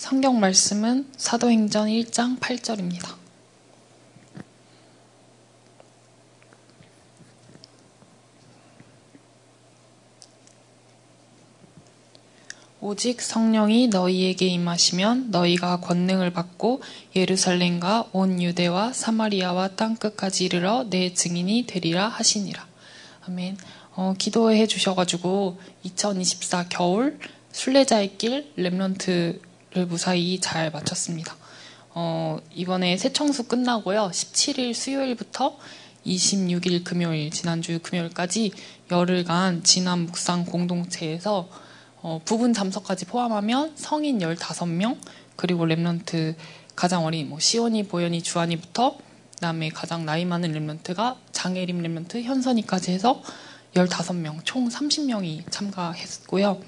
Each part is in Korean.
성경 말씀은 사도행전 1장 8절입니다. 오직 성령이 너희에게 임하시면 너희가 권능을 받고 예루살렘과 온 유대와 사마리아와 땅 끝까지 이르러 내 증인이 되리라 하시니라. 아멘. 어, 기도해 주셔가지고 2024 겨울 순례자의 길 Remnant를 무사히 잘 마쳤습니다. 어, 이번에 새 청수 끝나고요. 17일 수요일부터 26일 금요일, 지난주 금요일까지 열흘간 진안 묵상 공동체에서 어, 부분 참석까지 포함하면 성인 15명, 그리고 Remnant 가장 어린 뭐 시온이, 보현이, 주한이부터 그다음에 가장 나이 많은 Remnant가 장혜림 Remnant, 현선이까지 해서 15명, 총 30명이 참가했고요.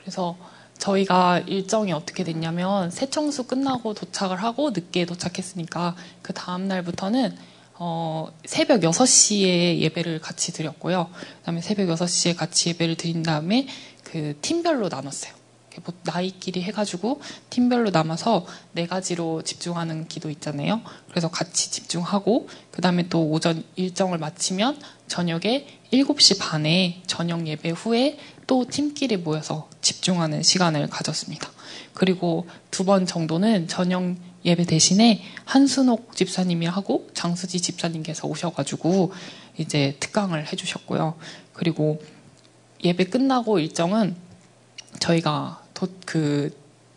그래서 저희가 일정이 어떻게 됐냐면 새청수 끝나고 도착을 하고 늦게 도착했으니까 그 다음 날부터는 어, 새벽 6시에 예배를 같이 드렸고요. 그다음에 새벽 6시에 같이 예배를 드린 다음에 그 팀별로 나눴어요. 뭐 나이끼리 해가지고 팀별로 남아서 네 가지로 집중하는 기도 있잖아요. 그래서 같이 집중하고 그 다음에 또 오전 일정을 마치면 저녁에 7시 반에 저녁 예배 후에 또 팀끼리 모여서 집중하는 시간을 가졌습니다. 그리고 두 번 정도는 저녁 예배 대신에 한순옥 집사님이 하고 장수지 집사님께서 오셔가지고 이제 특강을 해주셨고요. 그리고 예배 끝나고 일정은 저희가 그,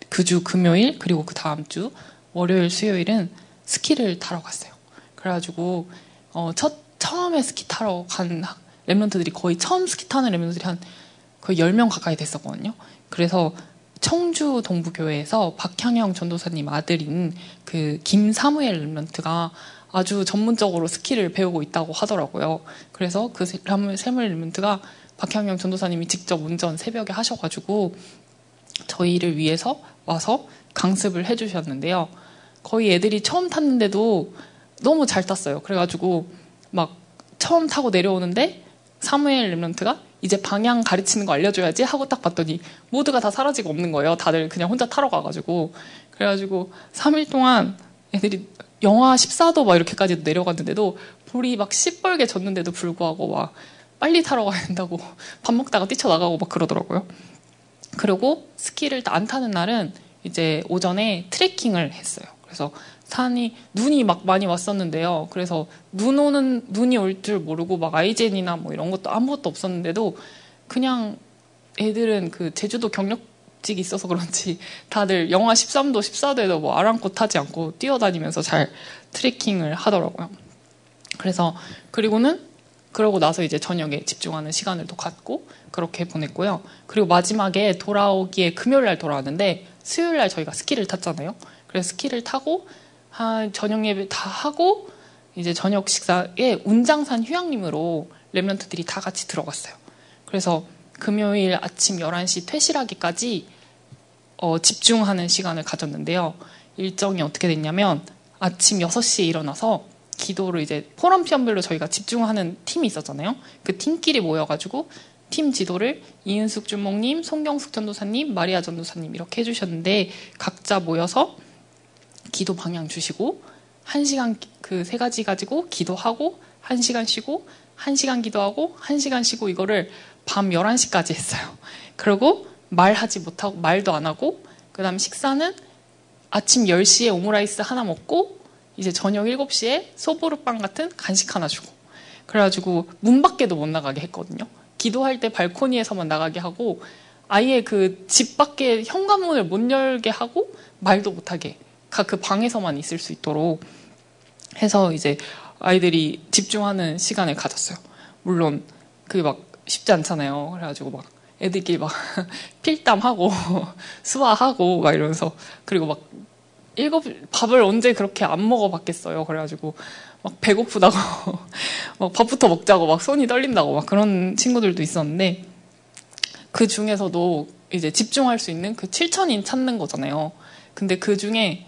그 주 금요일, 그리고 그 다음 주 월요일, 수요일은 스키를 타러 갔어요. 그래가지고, 어, 첫, 처음에 스키 타러 간 Remnant들이 거의 처음 스키 타는 Remnant들이 한 거의 10명 가까이 됐었거든요. 그래서 청주 동부교회에서 박향영 전도사님 아들인 그 김사무엘 Remnant가 아주 전문적으로 스키를 배우고 있다고 하더라고요. 그래서 그 사무엘 Remnant가 박향영 전도사님이 직접 운전 새벽에 하셔가지고 저희를 위해서 와서 강습을 해주셨는데요. 거의 애들이 처음 탔는데도 너무 잘 탔어요. 그래가지고 막 처음 타고 내려오는데 사무엘 랩런트가 이제 방향 가르치는 거 알려줘야지 하고 딱 봤더니 모두가 다 사라지고 없는 거예요. 다들 그냥 혼자 타러 가가지고. 그래가지고 3일 동안 애들이 영하 14도 막 이렇게까지 내려갔는데도 볼이 막 시뻘게 졌는데도 불구하고 막 빨리 타러 가야 된다고 밥 먹다가 뛰쳐나가고 막 그러더라고요. 그리고 스키를 안 타는 날은 이제 오전에 트레킹을 했어요. 그래서 산이 눈이 막 많이 왔었는데요. 그래서 눈 오는 눈이 올 줄 모르고 막 아이젠이나 뭐 이런 것도 아무것도 없었는데도 그냥 애들은 그 제주도 경력직이 있어서 그런지 다들 영하 13도, 14도에도 뭐 아랑곳 타지 않고 뛰어다니면서 잘 트레킹을 하더라고요. 그래서 그리고는 그러고 나서 이제 저녁에 집중하는 시간을 또 갖고 그렇게 보냈고요. 그리고 마지막에 돌아오기에 금요일 날 돌아왔는데 수요일 날 저희가 스키를 탔잖아요. 그래서 스키를 타고 한 저녁 예배 다 하고 이제 저녁 식사에 운장산 휴양림으로 랩런트들이 다 같이 들어갔어요. 그래서 금요일 아침 11시 퇴실하기까지 어, 집중하는 시간을 가졌는데요. 일정이 어떻게 됐냐면 아침 6시에 일어나서 기도를 이제 포럼 시험별로 저희가 집중하는 팀이 있었잖아요. 그 팀끼리 모여가지고 팀 지도를 이은숙 주목님, 송경숙 전도사님, 마리아 전도사님 이렇게 해주셨는데 각자 모여서 기도 방향 주시고 한 시간 그 세 가지 가지고 기도하고 한 시간 쉬고 한 시간 기도하고 한 시간 쉬고 이거를 밤 11시까지 했어요. 그리고 말하지 못하고 말도 안 하고 그다음 식사는 아침 10시에 오므라이스 하나 먹고 이제 저녁 7시에 소보르빵 같은 간식 하나 주고 그래가지고 문 밖에도 못 나가게 했거든요. 기도할 때 발코니에서만 나가게 하고 아예 그 집 밖에 현관문을 못 열게 하고 말도 못하게 그 방에서만 있을 수 있도록 해서 이제 아이들이 집중하는 시간을 가졌어요. 물론 그게 막 쉽지 않잖아요. 그래가지고 막 애들끼리 막 필담하고 수화하고 막 이러면서 그리고 막 일곱 밥을 언제 그렇게 안 먹어봤겠어요. 그래가지고 막 배고프다고 막 밥부터 먹자고 막 손이 떨린다고 막 그런 친구들도 있었는데 그 중에서도 이제 집중할 수 있는 그 7천인 찾는 거잖아요. 근데 그 중에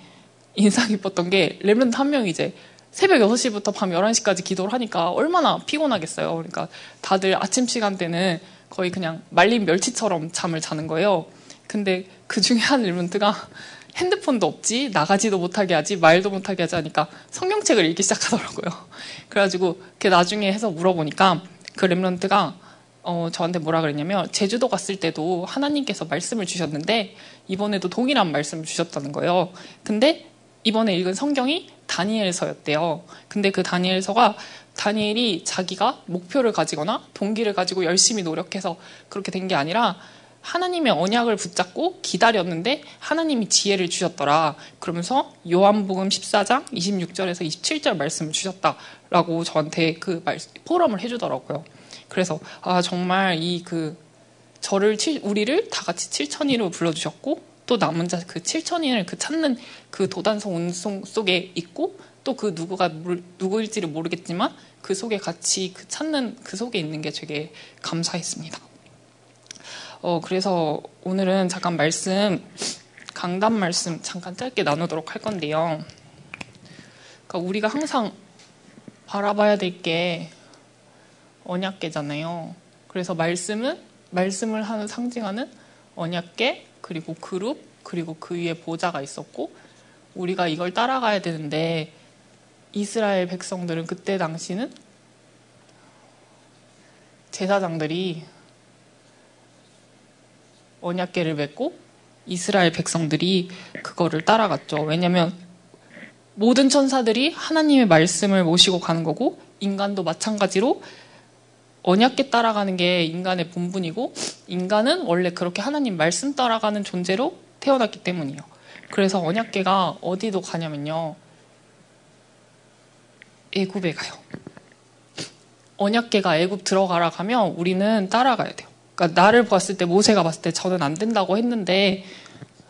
인상 깊었던 게 Remnant 한 명이 이제 새벽 6시부터 밤 11시까지 기도를 하니까 얼마나 피곤하겠어요. 그러니까 다들 아침 시간대는 거의 그냥 말린 멸치처럼 잠을 자는 거예요. 근데 그 중에 한 Remnant가 핸드폰도 없지 나가지도 못하게 하지 말도 못하게 하지 하니까 성경책을 읽기 시작하더라고요. 그래가지고 그 나중에 해서 물어보니까 그 Remnant가 어, 저한테 뭐라 그랬냐면 제주도 갔을 때도 하나님께서 말씀을 주셨는데 이번에도 동일한 말씀을 주셨다는 거예요. 근데 이번에 읽은 성경이 다니엘서였대요. 근데 그 다니엘서가 다니엘이 자기가 목표를 가지거나 동기를 가지고 열심히 노력해서 그렇게 된 게 아니라 하나님의 언약을 붙잡고 기다렸는데 하나님이 지혜를 주셨더라. 그러면서 요한복음 14장 26절에서 27절 말씀을 주셨다라고 저한테 그 말, 포럼을 해주더라고요. 그래서 아 정말 이 그 저를 우리를 다 같이 7천이로 불러주셨고 또 남은 자 그 7천인을 그 찾는 그 도단성 운송 속에 있고 또 그 누구가 누구일지를 모르겠지만 그 속에 같이 그 찾는 그 속에 있는 게 되게 감사했습니다. 어, 그래서 오늘은 잠깐 말씀, 강단 말씀 잠깐 짧게 나누도록 할 건데요. 그러니까 우리가 항상 바라봐야 될 게 언약계잖아요. 그래서 말씀은, 말씀을 하는 상징하는 언약계, 그리고 그룹, 그리고 그 위에 보좌가 있었고, 우리가 이걸 따라가야 되는데, 이스라엘 백성들은 그때 당시는 제사장들이 언약계를 맺고 이스라엘 백성들이 그거를 따라갔죠. 왜냐하면 모든 천사들이 하나님의 말씀을 모시고 가는 거고 인간도 마찬가지로 언약계 따라가는 게 인간의 본분이고 인간은 원래 그렇게 하나님 말씀 따라가는 존재로 태어났기 때문이에요. 그래서 언약계가 어디도 가냐면요. 애굽에 가요. 언약계가 애굽 들어가라 가면 우리는 따라가야 돼요. 그러니까 나를 봤을 때 모세가 봤을 때 저는 안 된다고 했는데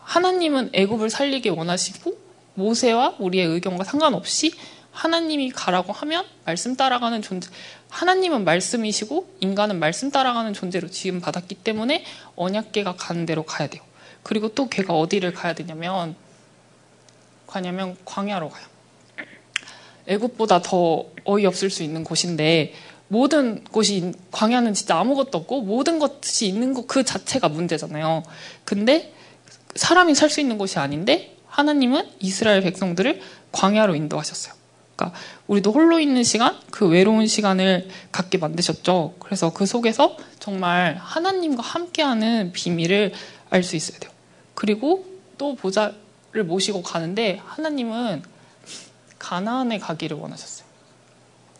하나님은 애굽을 살리기 원하시고 모세와 우리의 의견과 상관없이 하나님이 가라고 하면 말씀 따라가는 존재. 하나님은 말씀이시고 인간은 말씀 따라가는 존재로 지금 받았기 때문에 언약계가 가는 대로 가야 돼요. 그리고 또 걔가 어디를 가야 되냐면 가냐면 광야로 가요. 애굽보다 더 어이없을 수 있는 곳인데 모든 곳이 광야는 진짜 아무것도 없고 모든 것이 있는 것 그 자체가 문제잖아요. 근데 사람이 살 수 있는 곳이 아닌데 하나님은 이스라엘 백성들을 광야로 인도하셨어요. 그러니까 우리도 홀로 있는 시간, 그 외로운 시간을 갖게 만드셨죠. 그래서 그 속에서 정말 하나님과 함께하는 비밀을 알 수 있어야 돼요. 그리고 또 보좌를 모시고 가는데 하나님은 가나안에 가기를 원하셨어요.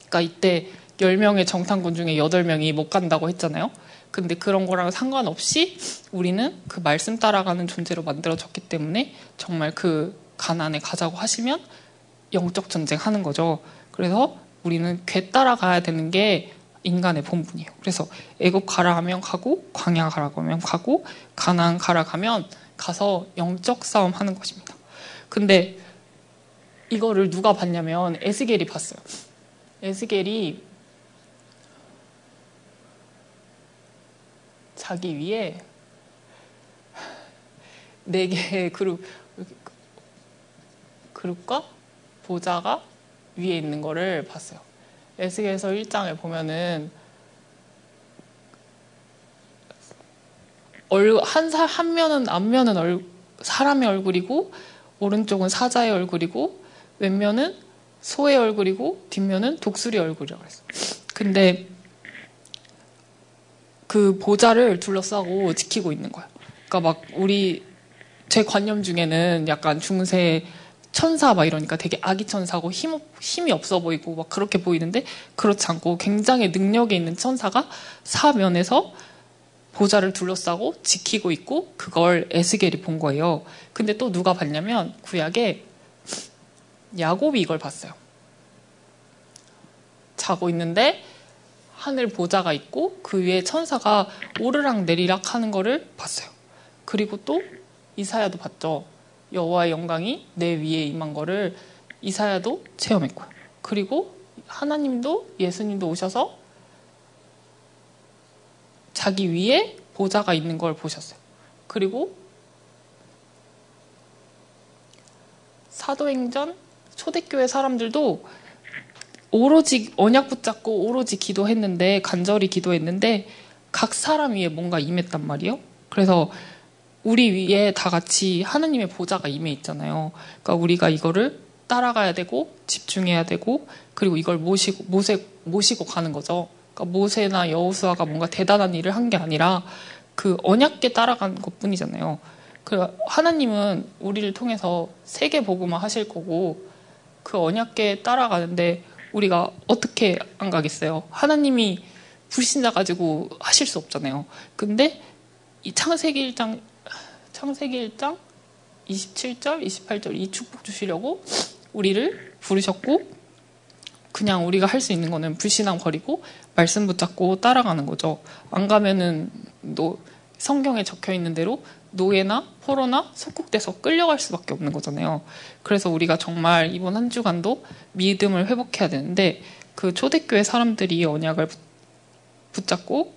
그러니까 이때 10명의 정탐군 중에 8명이 못 간다고 했잖아요. 근데 그런 거랑 상관없이 우리는 그 말씀 따라가는 존재로 만들어졌기 때문에 정말 그 가난에 가자고 하시면 영적 전쟁 하는 거죠. 그래서 우리는 괴 따라가야 되는 게 인간의 본분이에요. 그래서 애굽 가라 하면 가고 광야 가라 하면 가고 가난 가라 가면 가서 영적 싸움 하는 것입니다. 근데 이거를 누가 봤냐면 에스겔이 봤어요. 에스겔이 자기 위에 네 개의 그룹 그룹과 보좌가 위에 있는 거를 봤어요. 에스겔서 1장을 보면은 한, 사, 한 면은 앞면은 얼, 사람의 얼굴이고 오른쪽은 사자의 얼굴이고 왼면은 소의 얼굴이고 뒷면은 독수리 얼굴이라고 그랬어요. 근데 그 보좌를 둘러싸고 지키고 있는 거예요. 그러니까 막 우리 제 관념 중에는 약간 중세 천사 막 이러니까 되게 아기 천사고 힘, 힘이 없어 보이고 막 그렇게 보이는데 그렇지 않고 굉장히 능력이 있는 천사가 사면에서 보좌를 둘러싸고 지키고 있고 그걸 에스겔이 본 거예요. 근데 또 누가 봤냐면 구약에 야곱이 이걸 봤어요. 자고 있는데 하늘 보좌가 있고 그 위에 천사가 오르락 내리락 하는 거를 봤어요. 그리고 또 이사야도 봤죠. 여호와의 영광이 내 위에 임한 거를 이사야도 체험했고요. 그리고 하나님도 예수님도 오셔서 자기 위에 보좌가 있는 걸 보셨어요. 그리고 사도행전 초대교회 사람들도 오로지 언약 붙잡고 오로지 기도했는데 간절히 기도했는데 각 사람 위에 뭔가 임했단 말이에요. 그래서 우리 위에 다 같이 하나님의 보좌가 임해 있잖아요. 그러니까 우리가 이거를 따라가야 되고 집중해야 되고 그리고 이걸 모시고 모세 모시고 가는 거죠. 그러니까 모세나 여호수아가 뭔가 대단한 일을 한 게 아니라 그 언약계 따라간 것뿐이잖아요. 그 하나님은 우리를 통해서 세계 복음화 하실 거고 그 언약계 따라가는데 우리가 어떻게 안 가겠어요? 하나님이 불신자 가지고 하실 수 없잖아요. 근데 이 창세기 1장 창세기 1장 27절, 28절 이 축복 주시려고 우리를 부르셨고 그냥 우리가 할 수 있는 거는 불신앙 버리고 말씀 붙잡고 따라가는 거죠. 안 가면은 너 성경에 적혀 있는 대로 노예나 포로나 속국돼서 끌려갈 수밖에 없는 거잖아요. 그래서 우리가 정말 이번 한 주간도 믿음을 회복해야 되는데 그 초대교회 사람들이 언약을 붙잡고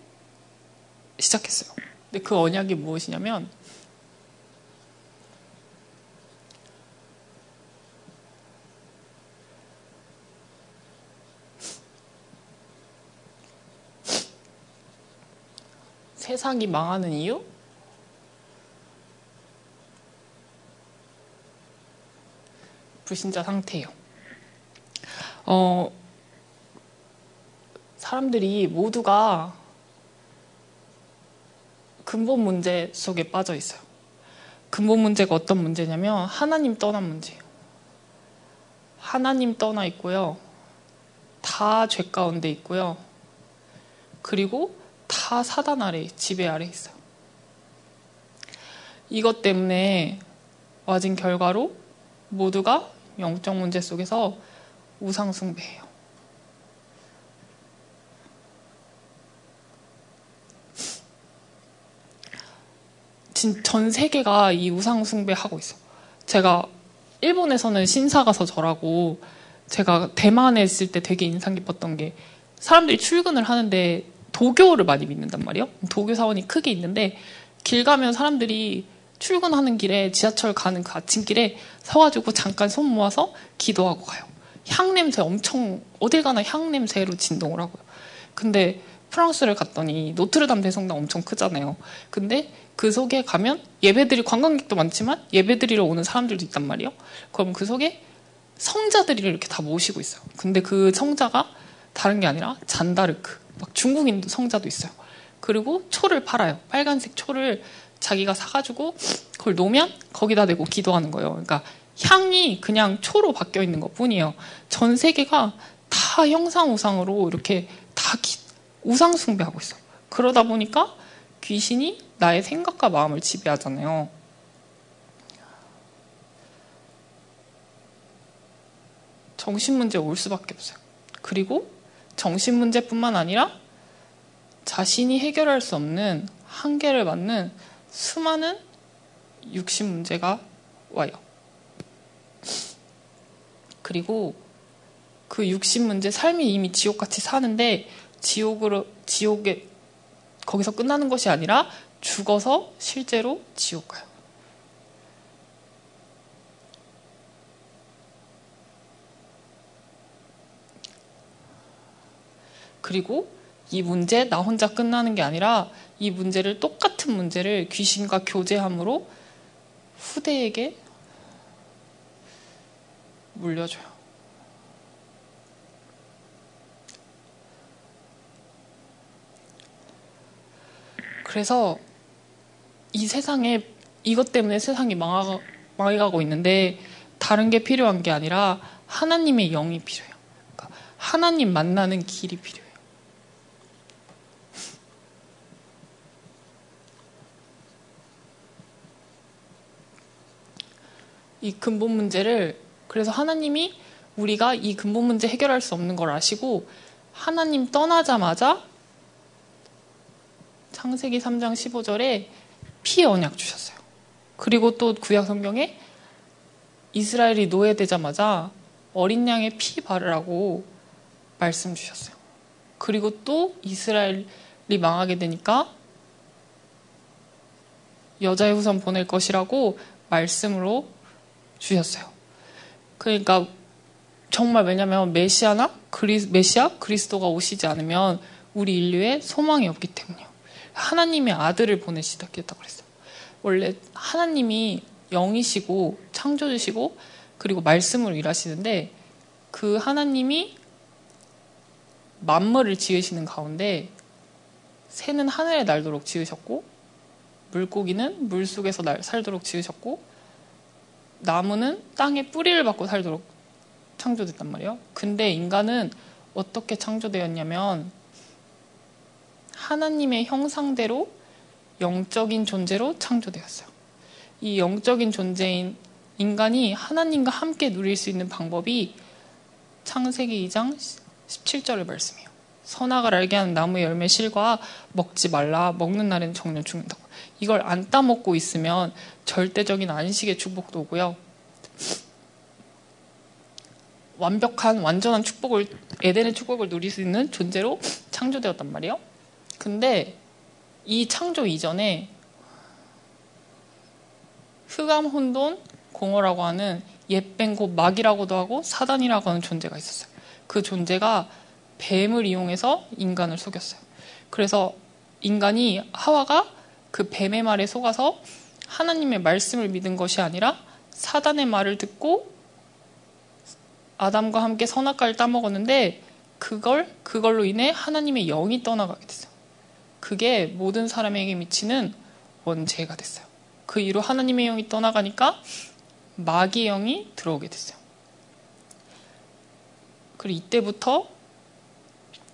시작했어요. 근데 그 언약이 무엇이냐면 세상이 망하는 이유? 불신자 상태예요. 어, 사람들이 모두가 근본 문제 속에 빠져 있어요. 근본 문제가 어떤 문제냐면 하나님 떠난 문제예요. 하나님 떠나 있고요. 다 죄 가운데 있고요. 그리고 다 사단 아래, 지배 아래 있어요. 이것 때문에 와진 결과로 모두가 영적 문제 속에서 우상숭배해요. 전 세계가 이 우상숭배하고 있어. 제가 일본에서는 신사가 서저라고 제가 대만에 있을 때 되게 인상 깊었던 게 사람들이 출근을 하는데 도교를 많이 믿는단 말이에요. 도교 사원이 크게 있는데 길 가면 사람들이 출근하는 길에 지하철 가는 그 아침길에 서가지고 잠깐 손 모아서 기도하고 가요. 향 냄새 엄청 어딜 가나 향 냄새로 진동을 하고요. 근데 프랑스를 갔더니 노트르담 대성당 엄청 크잖아요. 근데 그 속에 가면 예배들이 관광객도 많지만 예배드리러 오는 사람들도 있단 말이에요. 그럼 그 속에 성자들이 이렇게 다 모시고 있어요. 근데 그 성자가 다른 게 아니라 잔다르크, 막 중국인 성자도 있어요. 그리고 초를 팔아요. 빨간색 초를 자기가 사가지고 그걸 놓으면 거기다 대고 기도하는 거예요. 그러니까 향이 그냥 초로 바뀌어 있는 것 뿐이에요. 전 세계가 다 형상우상으로 이렇게 다 기, 우상숭배하고 있어. 그러다 보니까 귀신이 나의 생각과 마음을 지배하잖아요. 정신문제 올 수밖에 없어요. 그리고 정신 문제뿐만 아니라 자신이 해결할 수 없는 한계를 맞는 수많은 육신 문제가 와요. 그리고 그 육신 문제, 삶이 이미 지옥같이 사는데 지옥으로, 지옥에, 거기서 끝나는 것이 아니라 죽어서 실제로 지옥 가요. 그리고 이 문제 나 혼자 끝나는 게 아니라 이 문제를 똑같은 문제를 귀신과 교제함으로 후대에게 물려줘요. 그래서 이 세상에 이것 때문에 세상이 망하, 망해가고 있는데 다른 게 필요한 게 아니라 하나님의 영이 필요해요. 그러니까 하나님 만나는 길이 필요해요. 이 근본 문제를 그래서 하나님이 우리가 이 근본 문제 해결할 수 없는 걸 아시고 하나님 떠나자마자 창세기 3장 15절에 피 언약 주셨어요. 그리고 또 구약 성경에 이스라엘이 노예되자마자 어린 양의 피 바르라고 말씀 주셨어요. 그리고 또 이스라엘이 망하게 되니까 여자의 후손 보낼 것이라고 말씀으로 주셨어요. 그러니까 정말 왜냐하면 메시아나 그리, 메시아 그리스도가 오시지 않으면 우리 인류에 소망이 없기 때문이요. 하나님의 아들을 보내시다 그랬어요. 원래 하나님이 영이시고 창조주시고 그리고 말씀으로 일하시는데 그 하나님이 만물을 지으시는 가운데 새는 하늘에 날도록 지으셨고 물고기는 물 속에서 날, 살도록 지으셨고 나무는 땅에 뿌리를 받고 살도록 창조됐단 말이에요. 근데 인간은 어떻게 창조되었냐면 하나님의 형상대로 영적인 존재로 창조되었어요. 이 영적인 존재인 인간이 하나님과 함께 누릴 수 있는 방법이 창세기 2장 17절의 말씀이에요. 선악을 알게 하는 나무의 열매 실과 먹지 말라. 먹는 날에는 정령 죽는다고. 이걸 안 따먹고 있으면 절대적인 안식의 축복도 오고요. 완벽한 완전한 축복을 에덴의 축복을 누릴 수 있는 존재로 창조되었단 말이에요. 근데 이 창조 이전에 흑암 혼돈 공허라고 하는 옛뱀 곧 마귀라고도 하고 사단이라고 하는 존재가 있었어요. 그 존재가 뱀을 이용해서 인간을 속였어요. 그래서 인간이 하와가 그 뱀의 말에 속아서 하나님의 말씀을 믿은 것이 아니라 사단의 말을 듣고 아담과 함께 선악과를 따먹었는데 그걸 그걸로 인해 하나님의 영이 떠나가게 됐어요. 그게 모든 사람에게 미치는 원죄가 됐어요. 그 이후로 하나님의 영이 떠나가니까 마귀의 영이 들어오게 됐어요. 그리고 이때부터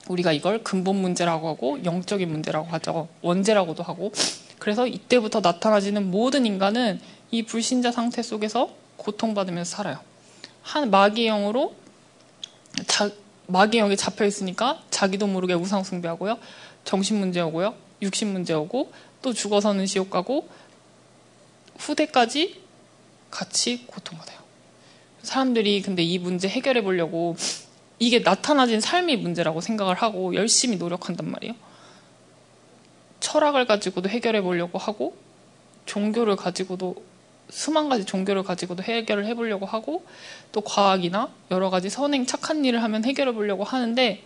우리가 이걸 근본 문제라고 하고 영적인 문제라고 하죠. 원죄라고도 하고. 그래서 이때부터 나타나지는 모든 인간은 이 불신자 상태 속에서 고통받으면서 살아요. 한 마귀의 영으로 자, 마귀의 영에 잡혀 있으니까 자기도 모르게 우상 숭배하고요. 정신 문제 오고요. 육신 문제 오고 또 죽어서는 지옥 가고 후대까지 같이 고통받아요. 사람들이 근데 이 문제 해결해 보려고 이게 나타나진 삶의 문제라고 생각을 하고 열심히 노력한단 말이에요. 철학을 가지고도 해결해 보려고 하고 종교를 가지고도 수만 가지 종교를 가지고도 해결을 해보려고 하고 또 과학이나 여러 가지 선행 착한 일을 하면 해결해 보려고 하는데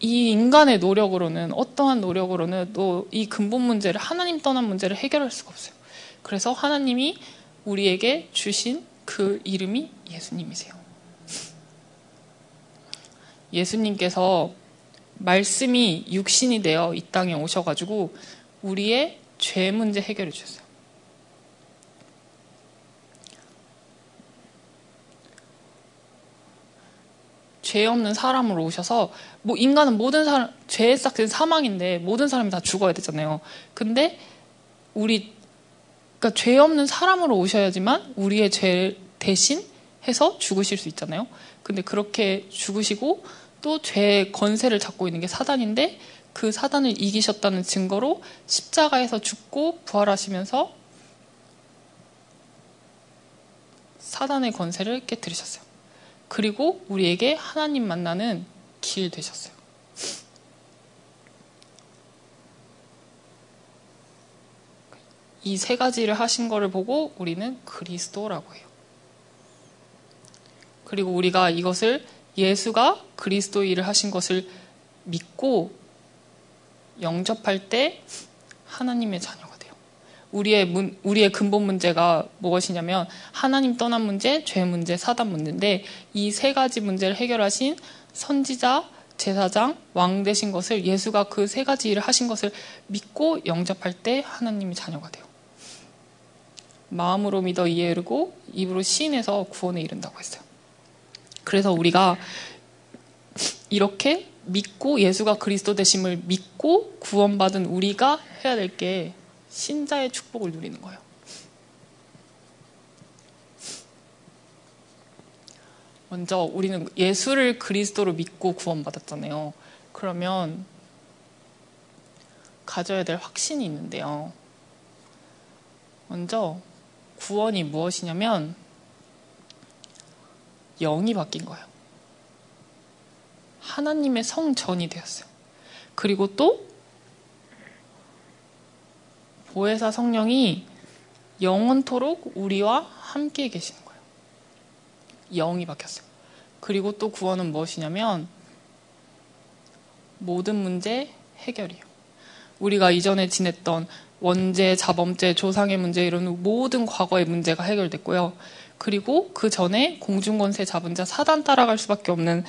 이 인간의 노력으로는 어떠한 노력으로는 또 이 근본 문제를 하나님 떠난 문제를 해결할 수가 없어요. 그래서 하나님이 우리에게 주신 그 이름이 예수님이세요. 예수님께서 말씀이 육신이 되어 이 땅에 오셔가지고 우리의 죄 문제 해결해 주셨어요. 죄 없는 사람으로 오셔서 뭐 인간은 모든 사람 죄의 싹은 사망인데 모든 사람이 다 죽어야 되잖아요. 근데 우리 그러니까 죄 없는 사람으로 오셔야지만 우리의 죄 대신 해서 죽으실 수 있잖아요. 근데 그렇게 죽으시고 또 죄의 권세를 잡고 있는 게 사단인데 그 사단을 이기셨다는 증거로 십자가에서 죽고 부활하시면서 사단의 권세를 깨뜨리셨어요. 그리고 우리에게 하나님 만나는 길 되셨어요. 이 세 가지를 하신 거를 보고 우리는 그리스도라고 해요. 그리고 우리가 이것을 예수가 그리스도 일을 하신 것을 믿고 영접할 때 하나님의 자녀가 돼요. 우리의 문, 우리의 근본 문제가 무엇이냐면 하나님 떠난 문제, 죄 문제, 사단 문제인데 이 세 가지 문제를 해결하신 선지자, 제사장, 왕 되신 것을 예수가 그 세 가지 일을 하신 것을 믿고 영접할 때 하나님의 자녀가 돼요. 마음으로 믿어 이해 이르고 입으로 시인해서 구원에 이른다고 했어요. 그래서 우리가 이렇게 믿고 예수가 그리스도 되심을 믿고 구원받은 우리가 해야 될 게 신자의 축복을 누리는 거예요. 먼저 우리는 예수를 그리스도로 믿고 구원받았잖아요. 그러면 가져야 될 확신이 있는데요. 먼저 구원이 무엇이냐면 영이 바뀐 거예요. 하나님의 성전이 되었어요. 그리고 또 보혜사 성령이 영원토록 우리와 함께 계시는 거예요. 영이 바뀌었어요. 그리고 또 구원은 무엇이냐면 모든 문제 해결이에요. 우리가 이전에 지냈던 원죄, 자범죄, 조상의 문제 이런 모든 과거의 문제가 해결됐고요. 그리고 그 전에 공중권세 잡은 자 사단 따라갈 수밖에 없는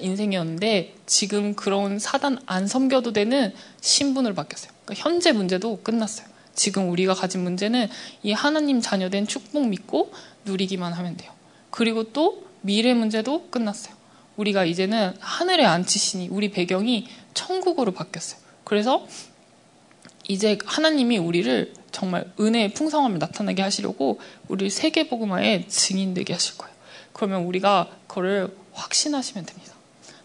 인생이었는데 지금 그런 사단 안 섬겨도 되는 신분을 바뀌었어요. 그러니까 현재 문제도 끝났어요. 지금 우리가 가진 문제는 이 하나님 자녀된 축복 믿고 누리기만 하면 돼요. 그리고 또 미래 문제도 끝났어요. 우리가 이제는 하늘에 앉히시니 우리 배경이 천국으로 바뀌었어요. 그래서 이제 하나님이 우리를 정말 은혜의 풍성함을 나타나게 하시려고 우리를 세계 복음화의 증인되게 하실 거예요. 그러면 우리가 그거를 확신하시면 됩니다.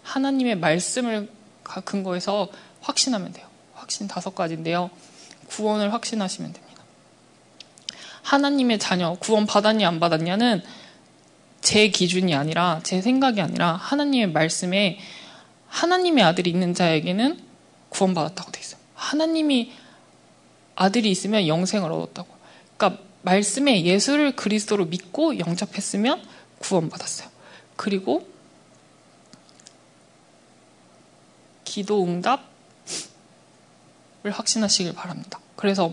하나님의 말씀을 근거해서 확신하면 돼요. 확신 다섯 가지인데요. 구원을 확신하시면 됩니다. 하나님의 자녀, 구원 받았냐 안 받았냐는 제 기준이 아니라 제 생각이 아니라 하나님의 말씀에 하나님의 아들이 있는 자에게는 구원받았다고 돼 있어요. 하나님이 아들이 있으면 영생을 얻었다고. 그러니까 말씀에 예수를 그리스도로 믿고 영접했으면 구원받았어요. 그리고 기도 응답을 확신하시길 바랍니다. 그래서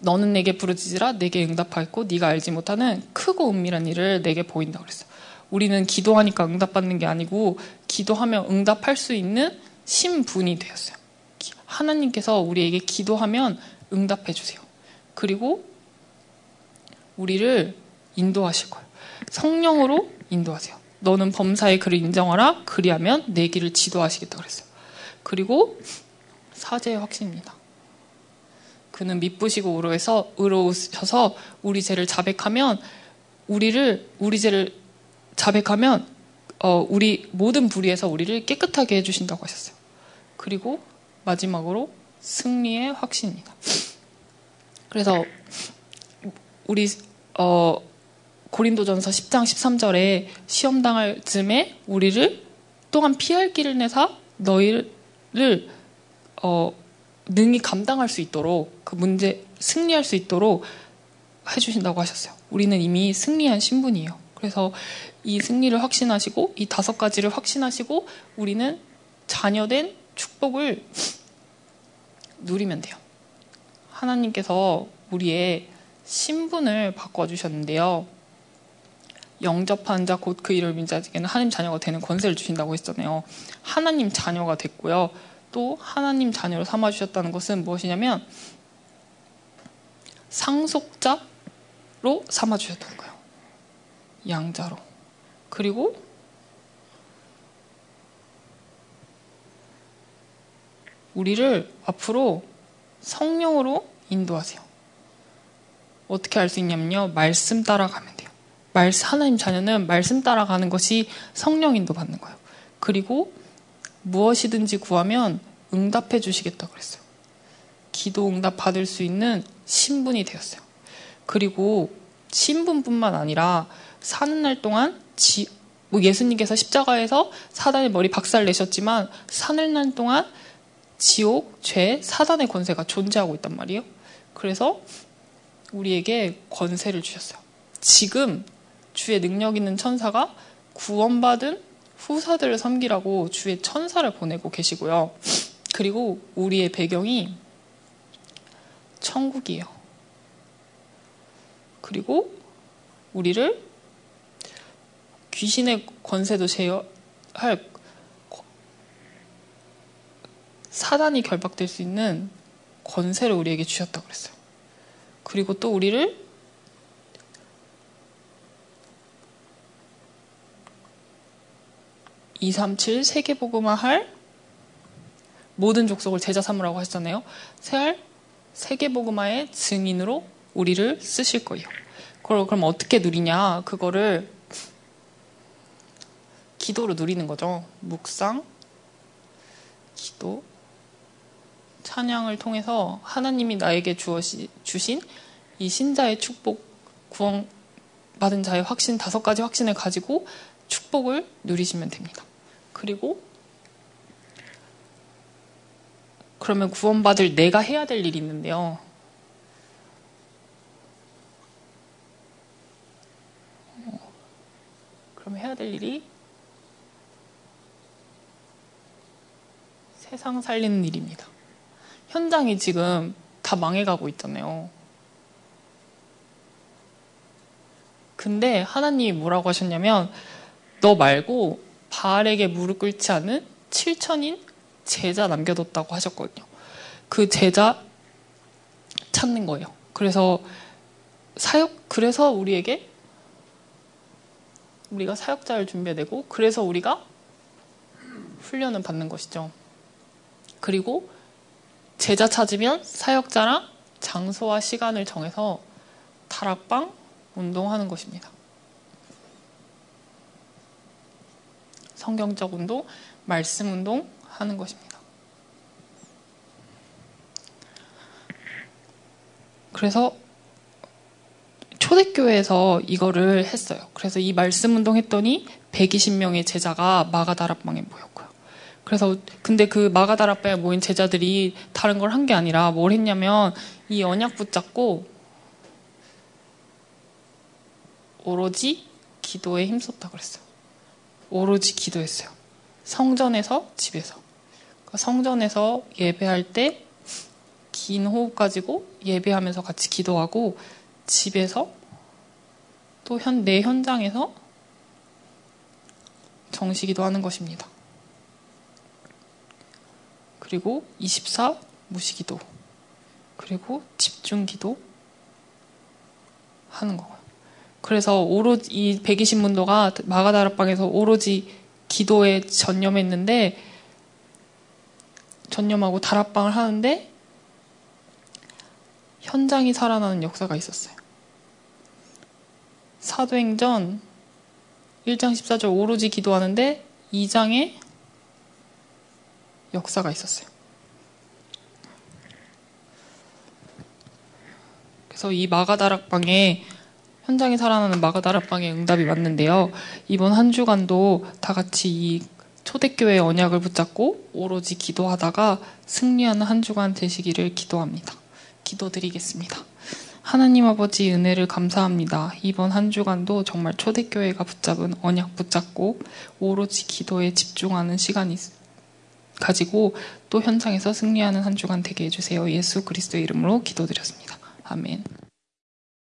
너는 내게 부르짖으라 내게 응답하겠고 네가 알지 못하는 크고 은밀한 일을 내게 보인다 그랬어요. 우리는 기도하니까 응답받는 게 아니고 기도하면 응답할 수 있는 신분이 되었어요. 하나님께서 우리에게 기도하면 응답해 주세요. 그리고 우리를 인도하실 거예요. 성령으로 인도하세요. 너는 범사의 글을 인정하라. 그리하면 내 길을 지도하시겠다 그랬어요. 그리고 사제의 확신입니다. 그는 미쁘시고 의로해서 의로우셔서 우리 죄를 자백하면 우리를 우리 죄를 자백하면 어, 우리 모든 불의에서 우리를 깨끗하게 해주신다고 하셨어요. 그리고 마지막으로 승리의 확신입니다. 그래서 우리 어, 고린도전서 10장 13절에 시험 당할 즈음에 우리를 또한 피할 길을 내사 너희를 어, 능히 감당할 수 있도록 그 문제 승리할 수 있도록 해주신다고 하셨어요. 우리는 이미 승리한 신분이에요. 그래서 이 승리를 확신하시고 이 다섯 가지를 확신하시고 우리는 자녀된 축복을 누리면 돼요. 하나님께서 우리의 신분을 바꿔주셨는데요. 영접한 자, 곧그 믿는 자에게는 하나님 자녀가 되는 권세를 주신다고 했잖아요. 하나님 자녀가 됐고요. 또 하나님 자녀로 삼아 주셨다는 것은 무엇이냐면 상속자로 삼아 주셨다는 거예요. 양자로. 그리고 우리를 앞으로 성령으로 인도하세요. 어떻게 알 수 있냐면요. 말씀 따라가면 돼요. 말씀, 하나님 자녀는 말씀 따라가는 것이 성령 인도 받는 거예요. 그리고 무엇이든지 구하면 응답해 주시겠다고 그랬어요. 기도 응답 받을 수 있는 신분이 되었어요. 그리고 신분뿐만 아니라 사는 날 동안 지, 뭐 예수님께서 십자가에서 사단의 머리 박살 내셨지만 사는 날 동안 지옥, 죄, 사단의 권세가 존재하고 있단 말이에요. 그래서 우리에게 권세를 주셨어요. 지금 주의 능력 있는 천사가 구원받은 후사들을 섬기라고 주의 천사를 보내고 계시고요. 그리고 우리의 배경이 천국이에요. 그리고 우리를 귀신의 권세도 제어할 사단이 결박될 수 있는 권세를 우리에게 주셨다고 그랬어요. 그리고 또 우리를 (237) 세계복음화할 모든 족속을 제자 삼으라고 하셨잖아요. 세알 세계복음화의 증인으로 우리를 쓰실 거예요. 그걸 그럼 어떻게 누리냐? 그거를 기도로 누리는 거죠. 묵상, 기도, 찬양을 통해서 하나님이 나에게 주어시, 주신 이 신자의 축복, 구원 받은 자의 확신, 다섯 가지 확신을 가지고 축복을 누리시면 됩니다. 그리고 그러면 구원받을 내가 해야 될 일이 있는데요. 그럼 해야 될 일이 세상 살리는 일입니다. 현장이 지금 다 망해가고 있잖아요. 근데 하나님이 뭐라고 하셨냐면 너 말고 바알에게 무릎 꿇지 않은 7천인 제자 남겨뒀다고 하셨거든요. 그 제자 찾는 거예요. 그래서 사역 그래서 우리에게 우리가 사역자를 준비해내고 그래서 우리가 훈련을 받는 것이죠. 그리고 제자 찾으면 사역자랑 장소와 시간을 정해서 다락방 운동하는 것입니다. 성경적 운동, 말씀 운동 하는 것입니다. 그래서 초대교회에서 이거를 했어요. 그래서 이 말씀 운동 했더니 120명의 제자가 마가다락방에 모였고요. 그래서 근데 그 마가다락방에 모인 제자들이 다른 걸 한 게 아니라 뭘 했냐면 이 언약 붙잡고 오로지 기도에 힘썼다 그랬어요. 오로지 기도했어요. 성전에서 집에서. 그러니까 성전에서 예배할 때 긴 호흡 가지고 예배하면서 같이 기도하고 집에서 또 현, 내 현장에서 정시기도 하는 것입니다. 그리고 24 무시기도 그리고 집중기도 하는 거예요. 그래서 오로지 이 120문도가 마가다락방에서 오로지 기도에 전념했는데 전념하고 다락방을 하는데 현장이 살아나는 역사가 있었어요. 사도행전 1장 14절 오로지 기도하는데 2장에 역사가 있었어요. 그래서 이 마가다락방에 현장에 살아나는 마가다락방의 응답이 왔는데요. 이번 한 주간도 다 같이 이 초대교회의 언약을 붙잡고 오로지 기도하다가 승리하는 한 주간 되시기를 기도합니다. 기도드리겠습니다. 하나님 아버지 은혜를 감사합니다. 이번 한 주간도 정말 초대교회가 붙잡은 언약 붙잡고 오로지 기도에 집중하는 시간이 가지고 또 현장에서 승리하는 한 주간 되게 해주세요. 예수 그리스도의 이름으로 기도드렸습니다. 아멘.